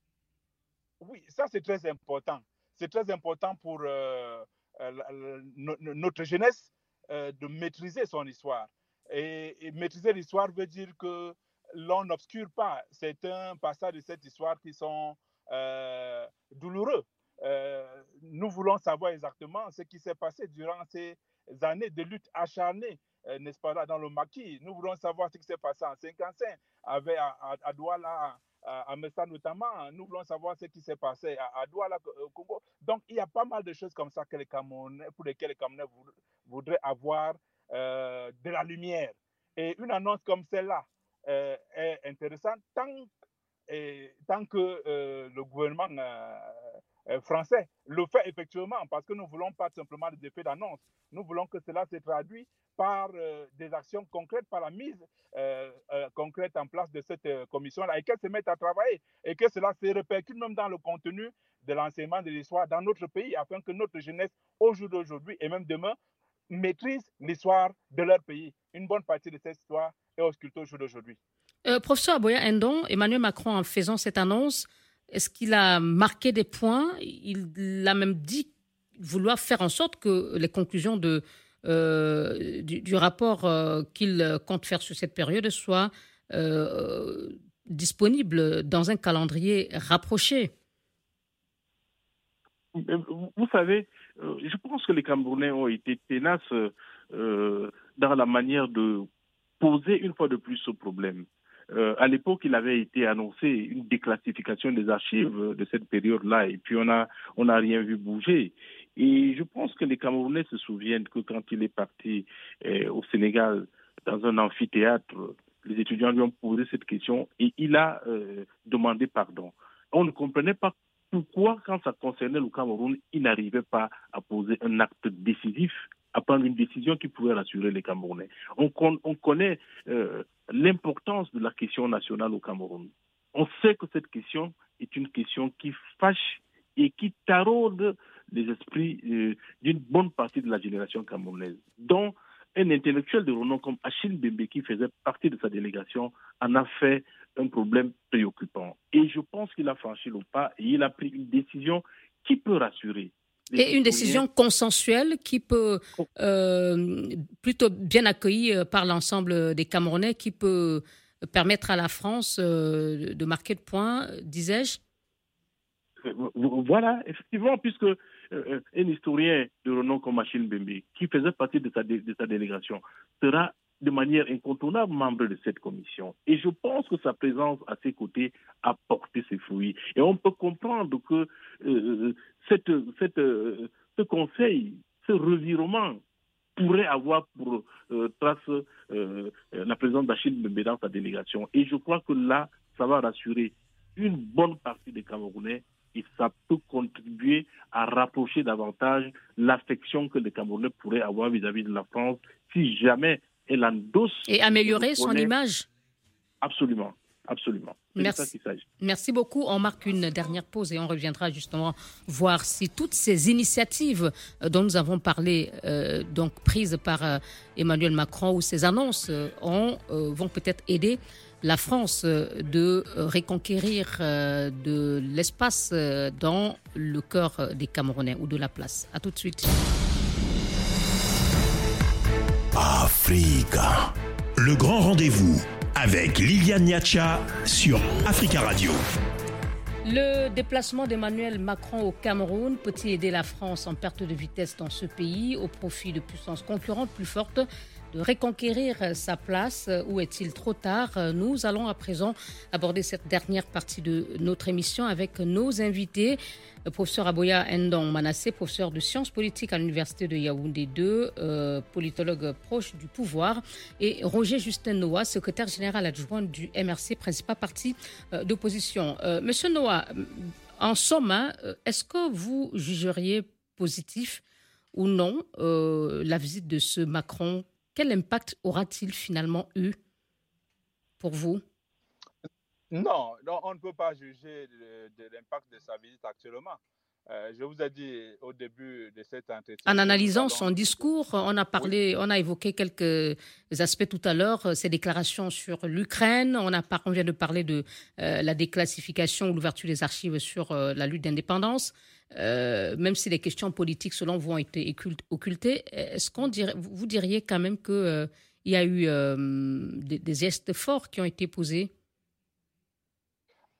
Oui, ça, c'est très important c'est très important pour euh, euh, notre jeunesse euh, de maîtriser son histoire. Et, maîtriser l'histoire veut dire que l'on n'obscure pas certains passages de cette histoire qui sont douloureux. nous voulons savoir exactement ce qui s'est passé durant ces années de lutte acharnée, n'est-ce pas, là, dans le maquis. Nous voulons savoir ce qui s'est passé en 55 avec à, Douala, à Messa notamment. Nous voulons savoir ce qui s'est passé à, Douala, au Congo. Donc, il y a pas mal de choses comme ça que les Camerounais, pour lesquelles les Camerounais voudraient avoir de la lumière. Et une annonce comme celle-là euh, est intéressante tant, tant que euh, le gouvernement euh, français le fait effectivement, parce que nous ne voulons pas simplement des effets d'annonce. Nous voulons que cela se traduise par des actions concrètes, par la mise concrète en place de cette commission-là, et qu'elle se mette à travailler, et que cela se répercute même dans le contenu de l'enseignement de l'histoire dans notre pays, afin que notre jeunesse, au jour d'aujourd'hui et même demain, maîtrisent l'histoire de leur pays. Une bonne partie de cette histoire est auscultée au jour d'aujourd'hui. Euh, professeur Aboya Endon, Emmanuel Macron, en faisant cette annonce, est-ce qu'il a marqué des points? Il a même dit vouloir faire en sorte que les conclusions de, euh, du, rapport euh, qu'il compte faire sur cette période soient disponibles dans un calendrier rapproché. Vous savez, euh, je pense que les Camerounais ont été tenaces euh, dans la manière de poser une fois de plus ce problème. Euh, à l'époque, il avait été annoncé une déclassification des archives de cette période-là, et puis on n'a rien vu bouger. Et je pense que les Camerounais se souviennent que quand il est parti au Sénégal dans un amphithéâtre, les étudiants lui ont posé cette question et il a demandé pardon. On ne comprenait pas pourquoi, quand ça concernait le Cameroun, il n'arrivait pas à poser un acte décisif, à prendre une décision qui pouvait rassurer les Camerounais On, connaît euh, l'importance de la question nationale au Cameroun. On sait que cette question est une question qui fâche et qui taraude les esprits euh, d'une bonne partie de la génération camerounaise, dont un intellectuel de renom comme Achille Bembe, qui faisait partie de sa délégation, en a fait un problème préoccupant. Et je pense qu'il a franchi le pas et il a pris une décision qui peut rassurer. Et une décision consensuelle qui peut, euh, plutôt bien accueillie euh, par l'ensemble des Camerounais, qui peut permettre à la France euh, de marquer le point, disais-je? Voilà, effectivement, puisque un historien de renom comme Achille Bembe, qui faisait partie de sa, délégation, sera de manière incontournable membre de cette commission. Et je pense que sa présence à ses côtés a porté ses fruits. Et on peut comprendre que euh, euh, ce conseil, ce revirement pourrait avoir pour euh, trace la présence d'Achille Mbembe dans sa délégation. Et je crois que là, ça va rassurer une bonne partie des Camerounais et ça peut contribuer à rapprocher davantage l'affection que les Camerounais pourraient avoir vis-à-vis -vis de la France si jamais et améliorer son image. Absolument, absolument. Merci. Merci beaucoup. On marque une dernière pause et on reviendra justement voir si toutes ces initiatives euh, dont nous avons parlé, euh, donc prises par euh, Emmanuel Macron ou ces annonces, ont, vont peut-être aider la France de reconquérir de l'espace dans le cœur des Camerounais ou de la place. À tout de suite. Africa. Le grand rendez-vous avec Liliane Niacha sur Africa Radio. Le déplacement d'Emmanuel Macron au Cameroun peut-il aider la France en perte de vitesse dans ce pays au profit de puissances concurrentes plus fortes? De reconquérir sa place Ou est-il trop tard? Nous allons à présent aborder cette dernière partie de notre émission avec nos invités. Le professeur Aboya Ndong Manassé, professeur de sciences politiques à l'Université de Yaoundé 2, euh, politologue proche du pouvoir, et Roger Justin Noah, secrétaire général adjoint du MRC, principal parti euh, d'opposition. Euh, monsieur Noah, en somme, hein, est-ce que vous jugeriez positif ou non la visite de ce Macron quel impact aura-t-il finalement eu pour vous? Non, on ne peut pas juger de, l'impact de sa visite actuellement. Euh, je vous ai dit au début de cette entretien. En analysant son discours, on a parlé, on a évoqué quelques aspects tout à l'heure, ses déclarations sur l'Ukraine. On, a, on vient de parler de euh, la déclassification ou l'ouverture des archives sur euh, la lutte d'indépendance. Euh, même si les questions politiques, selon vous, ont été occultées, est-ce qu'on dirait, vous diriez quand même qu'il euh, y a eu euh, des, gestes forts qui ont été posés?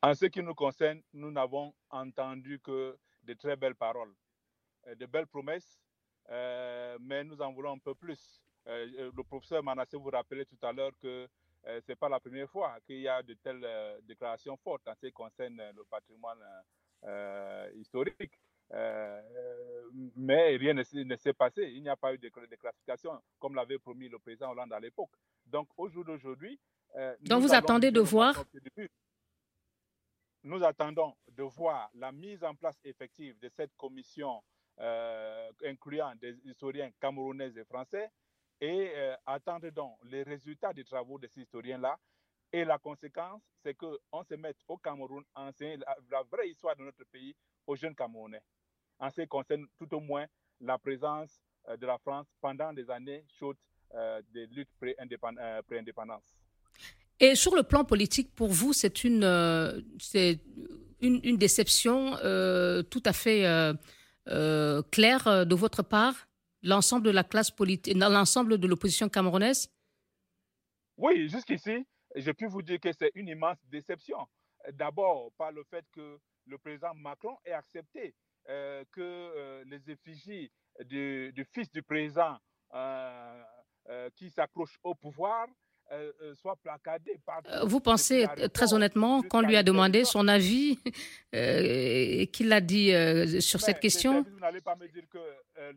En ce qui nous concerne, nous n'avons entendu que de très belles paroles, de belles promesses, mais nous en voulons un peu plus. le professeur Manassé vous rappelait tout à l'heure que ce n'est pas la première fois qu'il y a de telles déclarations fortes en ce qui concerne le patrimoine historique. mais rien ne, s'est passé. Il n'y a pas eu de, de classification, comme l'avait promis le président Hollande à l'époque. Donc, au jour d'aujourd'hui. Donc, vous attendez de voir nous attendons de voir la mise en place effective de cette commission euh, incluant des historiens camerounais et français et euh, attendre donc les résultats des travaux de ces historiens-là. Et la conséquence, c'est qu'on se mette au Cameroun à enseigner la, vraie histoire de notre pays aux jeunes Camerounais, en ce qui concerne tout au moins la présence euh, de la France pendant des années chaudes des luttes pré-indépendance. Et sur le plan politique, pour vous, c'est une, euh, une, une, déception euh, tout à fait euh, claire de votre part, l'ensemble de la classe politique, l'ensemble de l'opposition camerounaise? Oui, jusqu'ici, je peux vous dire que c'est une immense déception. D'abord, par le fait que le président Macron ait accepté que les effigies du, du, fils du président qui s'accroche au pouvoir euh, euh, soit placardé par... Euh, vous pensez très honnêtement qu'on lui a demandé son avis et qu'il a dit sur cette question? Vous n'allez pas me dire que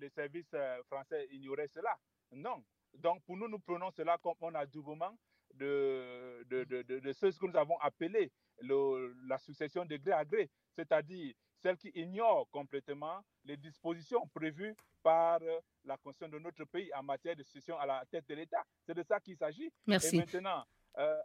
les services français ignoraient cela. Non. Donc pour nous, nous prenons cela comme un adoubement de, de, de, de, ce que nous avons appelé le, la succession de gré à gré, c'est-à-dire celle qui ignore complètement les dispositions prévues par euh, la Constitution de notre pays en matière de succession à la tête de l'État. C'est de ça qu'il s'agit. Merci. Et maintenant, euh,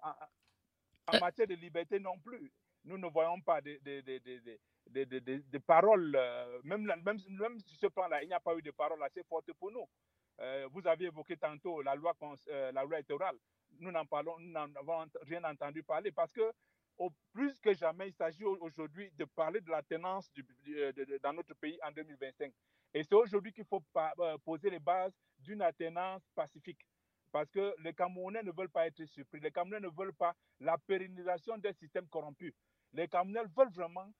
en, matière de liberté non plus, nous ne voyons pas de, de, paroles, euh, même, même, même sur ce plan-là, il n'y a pas eu de paroles assez fortes pour nous. vous avez évoqué tantôt la loi, la loi électorale. Nous n'en parlons, nous n'avons rien entendu parler parce que plus que jamais, il s'agit aujourd'hui de parler de la tenance euh, dans notre pays en 2025. Et c'est aujourd'hui qu'il faut euh, poser les bases d'une alternance pacifique. Parce que les Camerounais ne veulent pas être surpris. Les Camerounais ne veulent pas la pérennisation d'un système corrompu. Les Camerounais veulent vraiment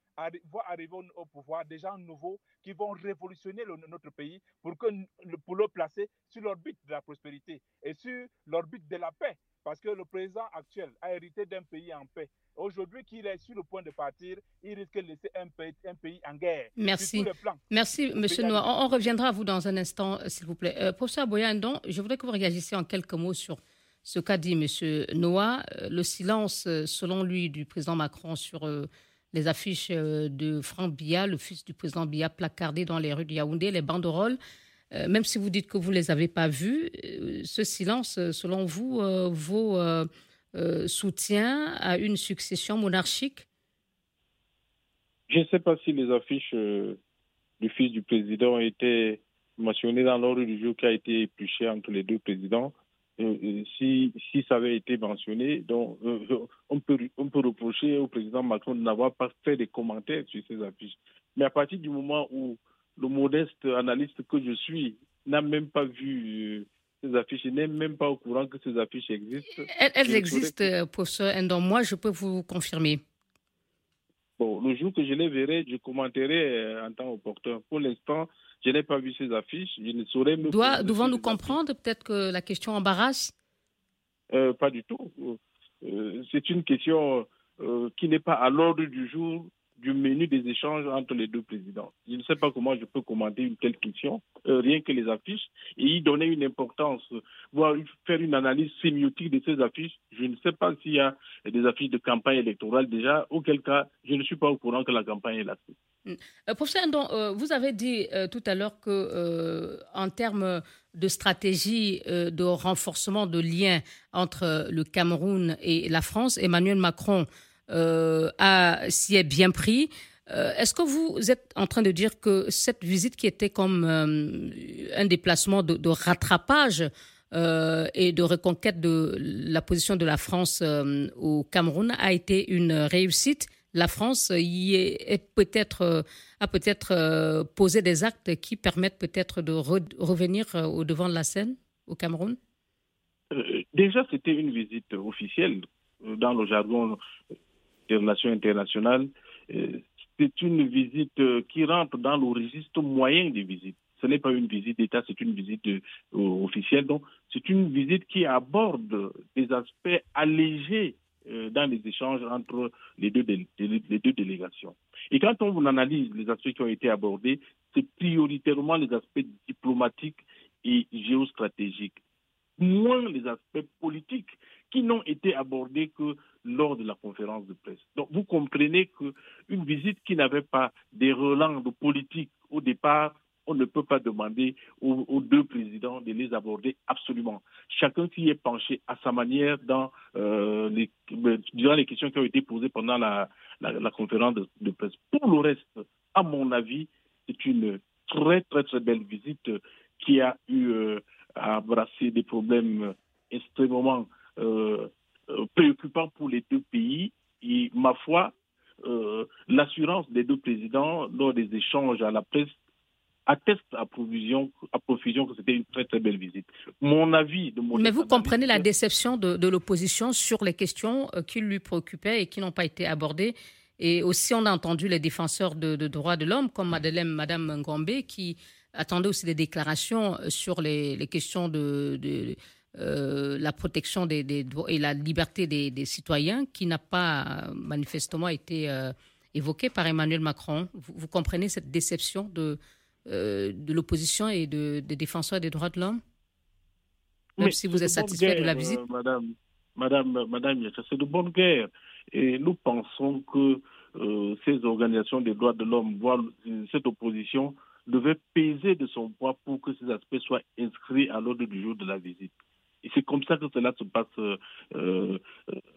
voir arriver au, pouvoir des gens nouveaux qui vont révolutionner notre pays pour le placer sur l'orbite de la prospérité et sur l'orbite de la paix. Parce que le président actuel a hérité d'un pays en paix. Aujourd'hui, qu'il est sur le point de partir, il risque de laisser un pays, un pays en guerre. Merci. Merci, Monsieur Noah. On, reviendra à vous dans un instant, euh, s'il vous plaît. Euh, professeur Boyandon, je voudrais que vous réagissiez en quelques mots sur ce qu'a dit Monsieur Noah. Euh, le silence, selon lui, du président Macron sur les affiches de Franck Biya, le fils du président Biya, placardé dans les rues de Yaoundé, les banderoles. Même si vous dites que vous ne les avez pas vues, ce silence, selon vous, vaut euh, soutien à une succession monarchique? Je ne sais pas si les affiches euh, du fils du président été mentionnées dans l'ordre du jour qui a été épluché entre les deux présidents. Euh, si, si ça avait été mentionné, donc, on, peut, on peut reprocher au président Macron de n'avoir pas fait des commentaires sur ces affiches. Mais à partir du moment où le modeste analyste que je suis n'a même pas vu ces affiches. N'ai même pas au courant que ces affiches existent. Elles, existent, que... professeur Endon. Moi, je peux vous confirmer. Bon, le jour que je les verrai, je commenterai euh, en temps opportun. Pour l'instant, je n'ai pas vu ces affiches. Je ne saurais me. Devons-nous comprendre peut-être que la question embarrasse? Euh, Pas du tout. Euh, c'est une question qui n'est pas à l'ordre du jour du menu des échanges entre les deux présidents. Je ne sais pas comment je peux commenter une telle question, euh, rien que les affiches, et y donner une importance, voire faire une analyse sémiotique de ces affiches. Je ne sais pas s'il y a des affiches de campagne électorale déjà, auquel cas je ne suis pas au courant que la campagne est lancée. Mm. Euh, professeur euh, vous avez dit tout à l'heure que, en termes de stratégie de renforcement de liens entre le Cameroun et la France, Emmanuel Macron euh, s'y est bien pris. Euh, est-ce que vous êtes en train de dire que cette visite qui était comme euh, un déplacement de, rattrapage et de reconquête de la position de la France au Cameroun a été une réussite? La France est, peut-être a peut-être posé des actes qui permettent peut-être de revenir au devant de la scène au Cameroun? Déjà, c'était une visite officielle dans le jargon relations internationales, euh, c'est une visite qui rentre dans le registre moyen des visites. Ce n'est pas une visite d'État, c'est une visite officielle. Donc, c'est une visite qui aborde des aspects allégés dans les échanges entre les deux délégations. Et quand on analyse les aspects qui ont été abordés, c'est prioritairement les aspects diplomatiques et géostratégiques, moins les aspects politiques qui n'ont été abordés que lors de la conférence de presse. Donc vous comprenez qu'une visite qui n'avait pas des relents de politique au départ, on ne peut pas demander aux, deux présidents de les aborder absolument. Chacun qui est penché à sa manière dans euh, les, durant les questions qui ont été posées pendant la, conférence de, presse. Pour le reste, à mon avis, c'est une très très très belle visite qui a eu euh, à embrasser des problèmes extrêmement euh, euh, préoccupants pour les deux pays. Et ma foi, l'assurance des deux présidents lors des échanges à la presse atteste à profusion, à profusion que c'était une très très belle visite. Mon avis de mon Mais vous comprenez la déception de, l'opposition sur les questions qui lui préoccupaient et qui n'ont pas été abordées. Et aussi, on a entendu les défenseurs de, droits de l'homme, comme Madeleine, Madame Ngombe, qui attendait aussi des déclarations sur les, questions de, euh, la protection des, et la liberté des, citoyens, qui n'a pas manifestement été euh, évoquée par Emmanuel Macron. Vous, comprenez cette déception de, euh, de l'opposition et des défenseurs des droits de l'homme? Même si vous êtes satisfait de la visite Madame, Madame, Madame, c'est de bonne guerre. Et nous pensons que ces organisations des droits de l'homme voient cette opposition devait peser de son poids pour que ces aspects soient inscrits à l'ordre du jour de la visite. Et c'est comme ça que cela se passe euh, euh,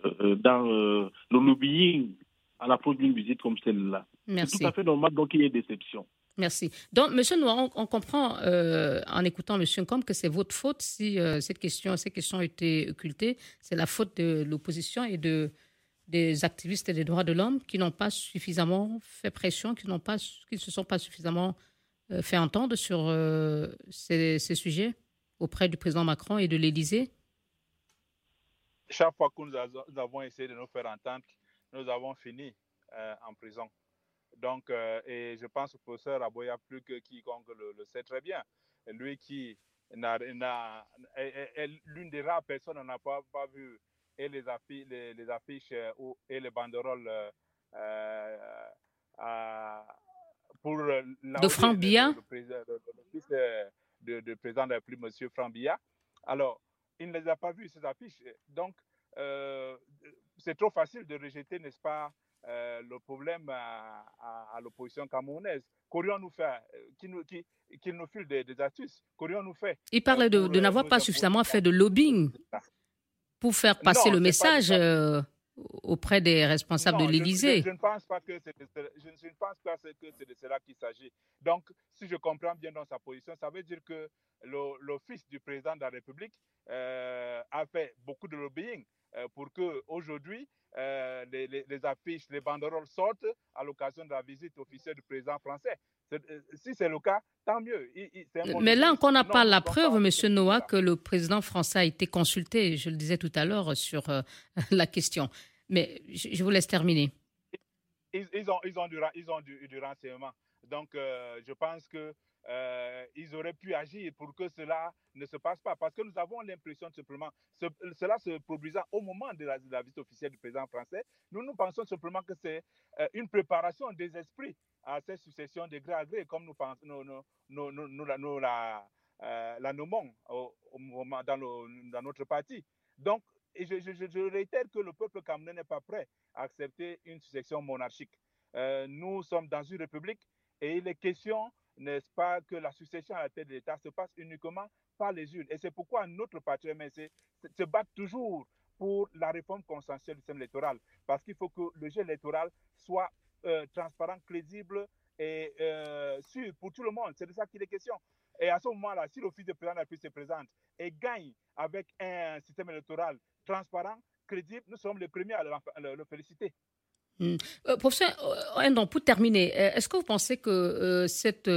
euh, dans le lobbying à l'approche d'une visite comme celle-là. C'est tout à fait normal donc il y ait déception. Merci. Donc, Monsieur Noir, on, comprend en écoutant Monsieur Ncombe que c'est votre faute si cette question, ces questions ont été occultées. C'est la faute de l'opposition et de, des activistes des droits de l'homme qui n'ont pas suffisamment fait pression, qui n'ont pas, qui ne se sont pas suffisamment euh, fait entendre sur euh, ces, sujets auprès du président Macron et de l'Élysée? Chaque fois que nous avons essayé de nous faire entendre, nous avons fini euh, en prison. Donc, et je pense que le professeur Aboya, plus que quiconque le, sait très bien, lui qui n'a, l'une des rares personnes n'a pas, vu les affiches, les, et les banderoles à, pour euh, de Franck Bia? le, fils de, président de la République, M. Franck Bia. Alors, il ne les a pas vus, ces affiches. Donc, euh, c'est trop facile de rejeter, n'est-ce pas, euh, le problème à, l'opposition camerounaise. Qu'aurions-nous fait Qu'il nous, qui, nous des, astuces? Qu'aurions-nous fait Il parlait de, n'avoir pas suffisamment fait de lobbying pour faire passer le message auprès des responsables de l'Élysée. Je, ne pense pas que c'est de, je ne pense pas que c'est de cela qu'il s'agit. Donc, si je comprends bien dans sa position, ça veut dire que l'office du président de la République euh, a fait beaucoup de lobbying pour que aujourd'hui euh, les, les, affiches, les banderoles sortent à l'occasion de la visite officielle du président français. Si c'est le cas, tant mieux. Mais là encore, on n'a pas la preuve, M. Noah, que le président français a été consulté, je le disais tout à l'heure, sur la question. Mais je, vous laisse terminer. Ils, ont, ils, ont, du, ils ont du, du renseignement. Donc, je pense que euh, ils auraient pu agir pour que cela ne se passe pas. Parce que nous avons l'impression simplement, cela se produisant au moment de la, visite officielle du président français, nous nous pensons simplement que c'est euh, une préparation des esprits à cette succession de gré à gré, comme nous, pensons, nous, euh, la nommons dans, notre parti. Donc, je, je, je, réitère que le peuple camerounais n'est pas prêt à accepter une succession monarchique. nous sommes dans une république et il est question n'est-ce pas, que la succession à la tête de l'État se passe uniquement par les urnes. Et c'est pourquoi notre parti MNC se bat toujours pour la réforme consensuelle du système électoral. Parce qu'il faut que le jeu électoral soit euh, transparent, crédible et euh, sûr pour tout le monde. C'est de ça qu'il est question. Et à ce moment-là, si l'office de président de la se présente et gagne avec un système électoral transparent, crédible, nous sommes les premiers à le féliciter. Euh, professeur euh, pour terminer, euh, est-ce que vous pensez que cette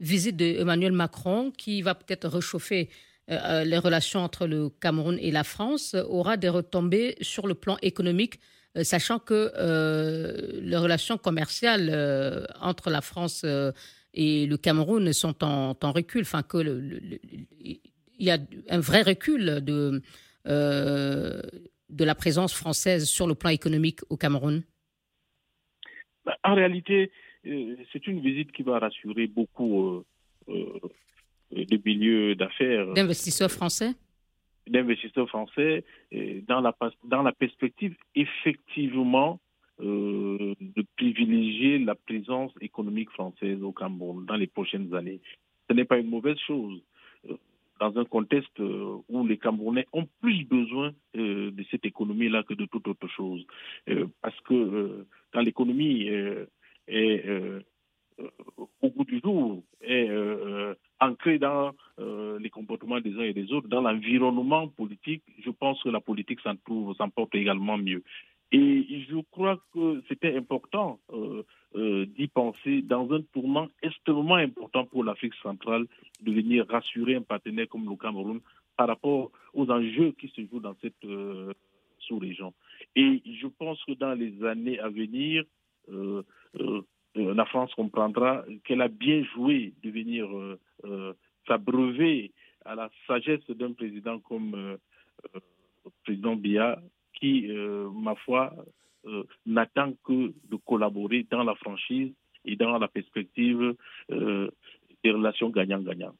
visite d'Emmanuel Macron, qui va peut-être réchauffer les relations entre le Cameroun et la France, aura des retombées sur le plan économique sachant que les relations commerciales entre la France et le Cameroun sont en, recul, enfin que il y a un vrai recul de, la présence française sur le plan économique au Cameroun? En réalité, c'est une visite qui va rassurer beaucoup de milieux d'affaires. D'investisseurs français? D'investisseurs français, dans la, dans la perspective effectivement euh, de privilégier la présence économique française au Cameroun dans les prochaines années. Ce n'est pas une mauvaise chose euh, dans un contexte euh, où les Camerounais ont plus besoin de cette économie-là que de toute autre chose. parce que quand l'économie est au bout du jour, est ancrée dans les comportements des uns et des autres, dans l'environnement politique, je pense que la politique s'en porte également mieux. Et je crois que c'était important euh, euh, d'y penser dans un tournant extrêmement important pour l'Afrique centrale, de venir rassurer un partenaire comme le Cameroun par rapport aux enjeux qui se jouent dans cette euh, sous-région. Et je pense que dans les années à venir, la France comprendra qu'elle a bien joué de venir s'abreuver à la sagesse d'un président comme le président Biya qui, euh, ma foi, euh, n'attend que de collaborer dans la franchise et dans la perspective euh, des relations gagnant-gagnant.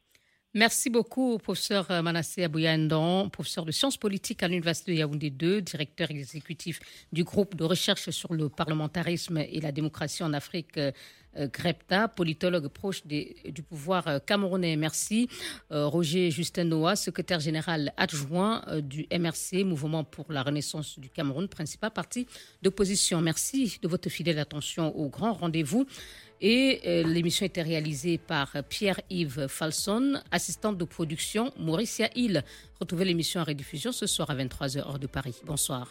Merci beaucoup, professeur Manassé Abouyandon, professeur de sciences politiques à l'Université de Yaoundé 2, directeur exécutif du groupe de recherche sur le parlementarisme et la démocratie en Afrique euh, Grepta, politologue proche du pouvoir euh, camerounais. Merci. Euh, Roger Justin Noah, secrétaire général adjoint du MRC, Mouvement pour la Renaissance du Cameroun, principal parti d'opposition. Merci de votre fidèle attention au grand rendez-vous. Et l'émission était réalisée par Pierre-Yves Falson, assistante de production Mauricia Hill. Retrouvez l'émission en rediffusion ce soir à 23h hors de Paris. Bonsoir.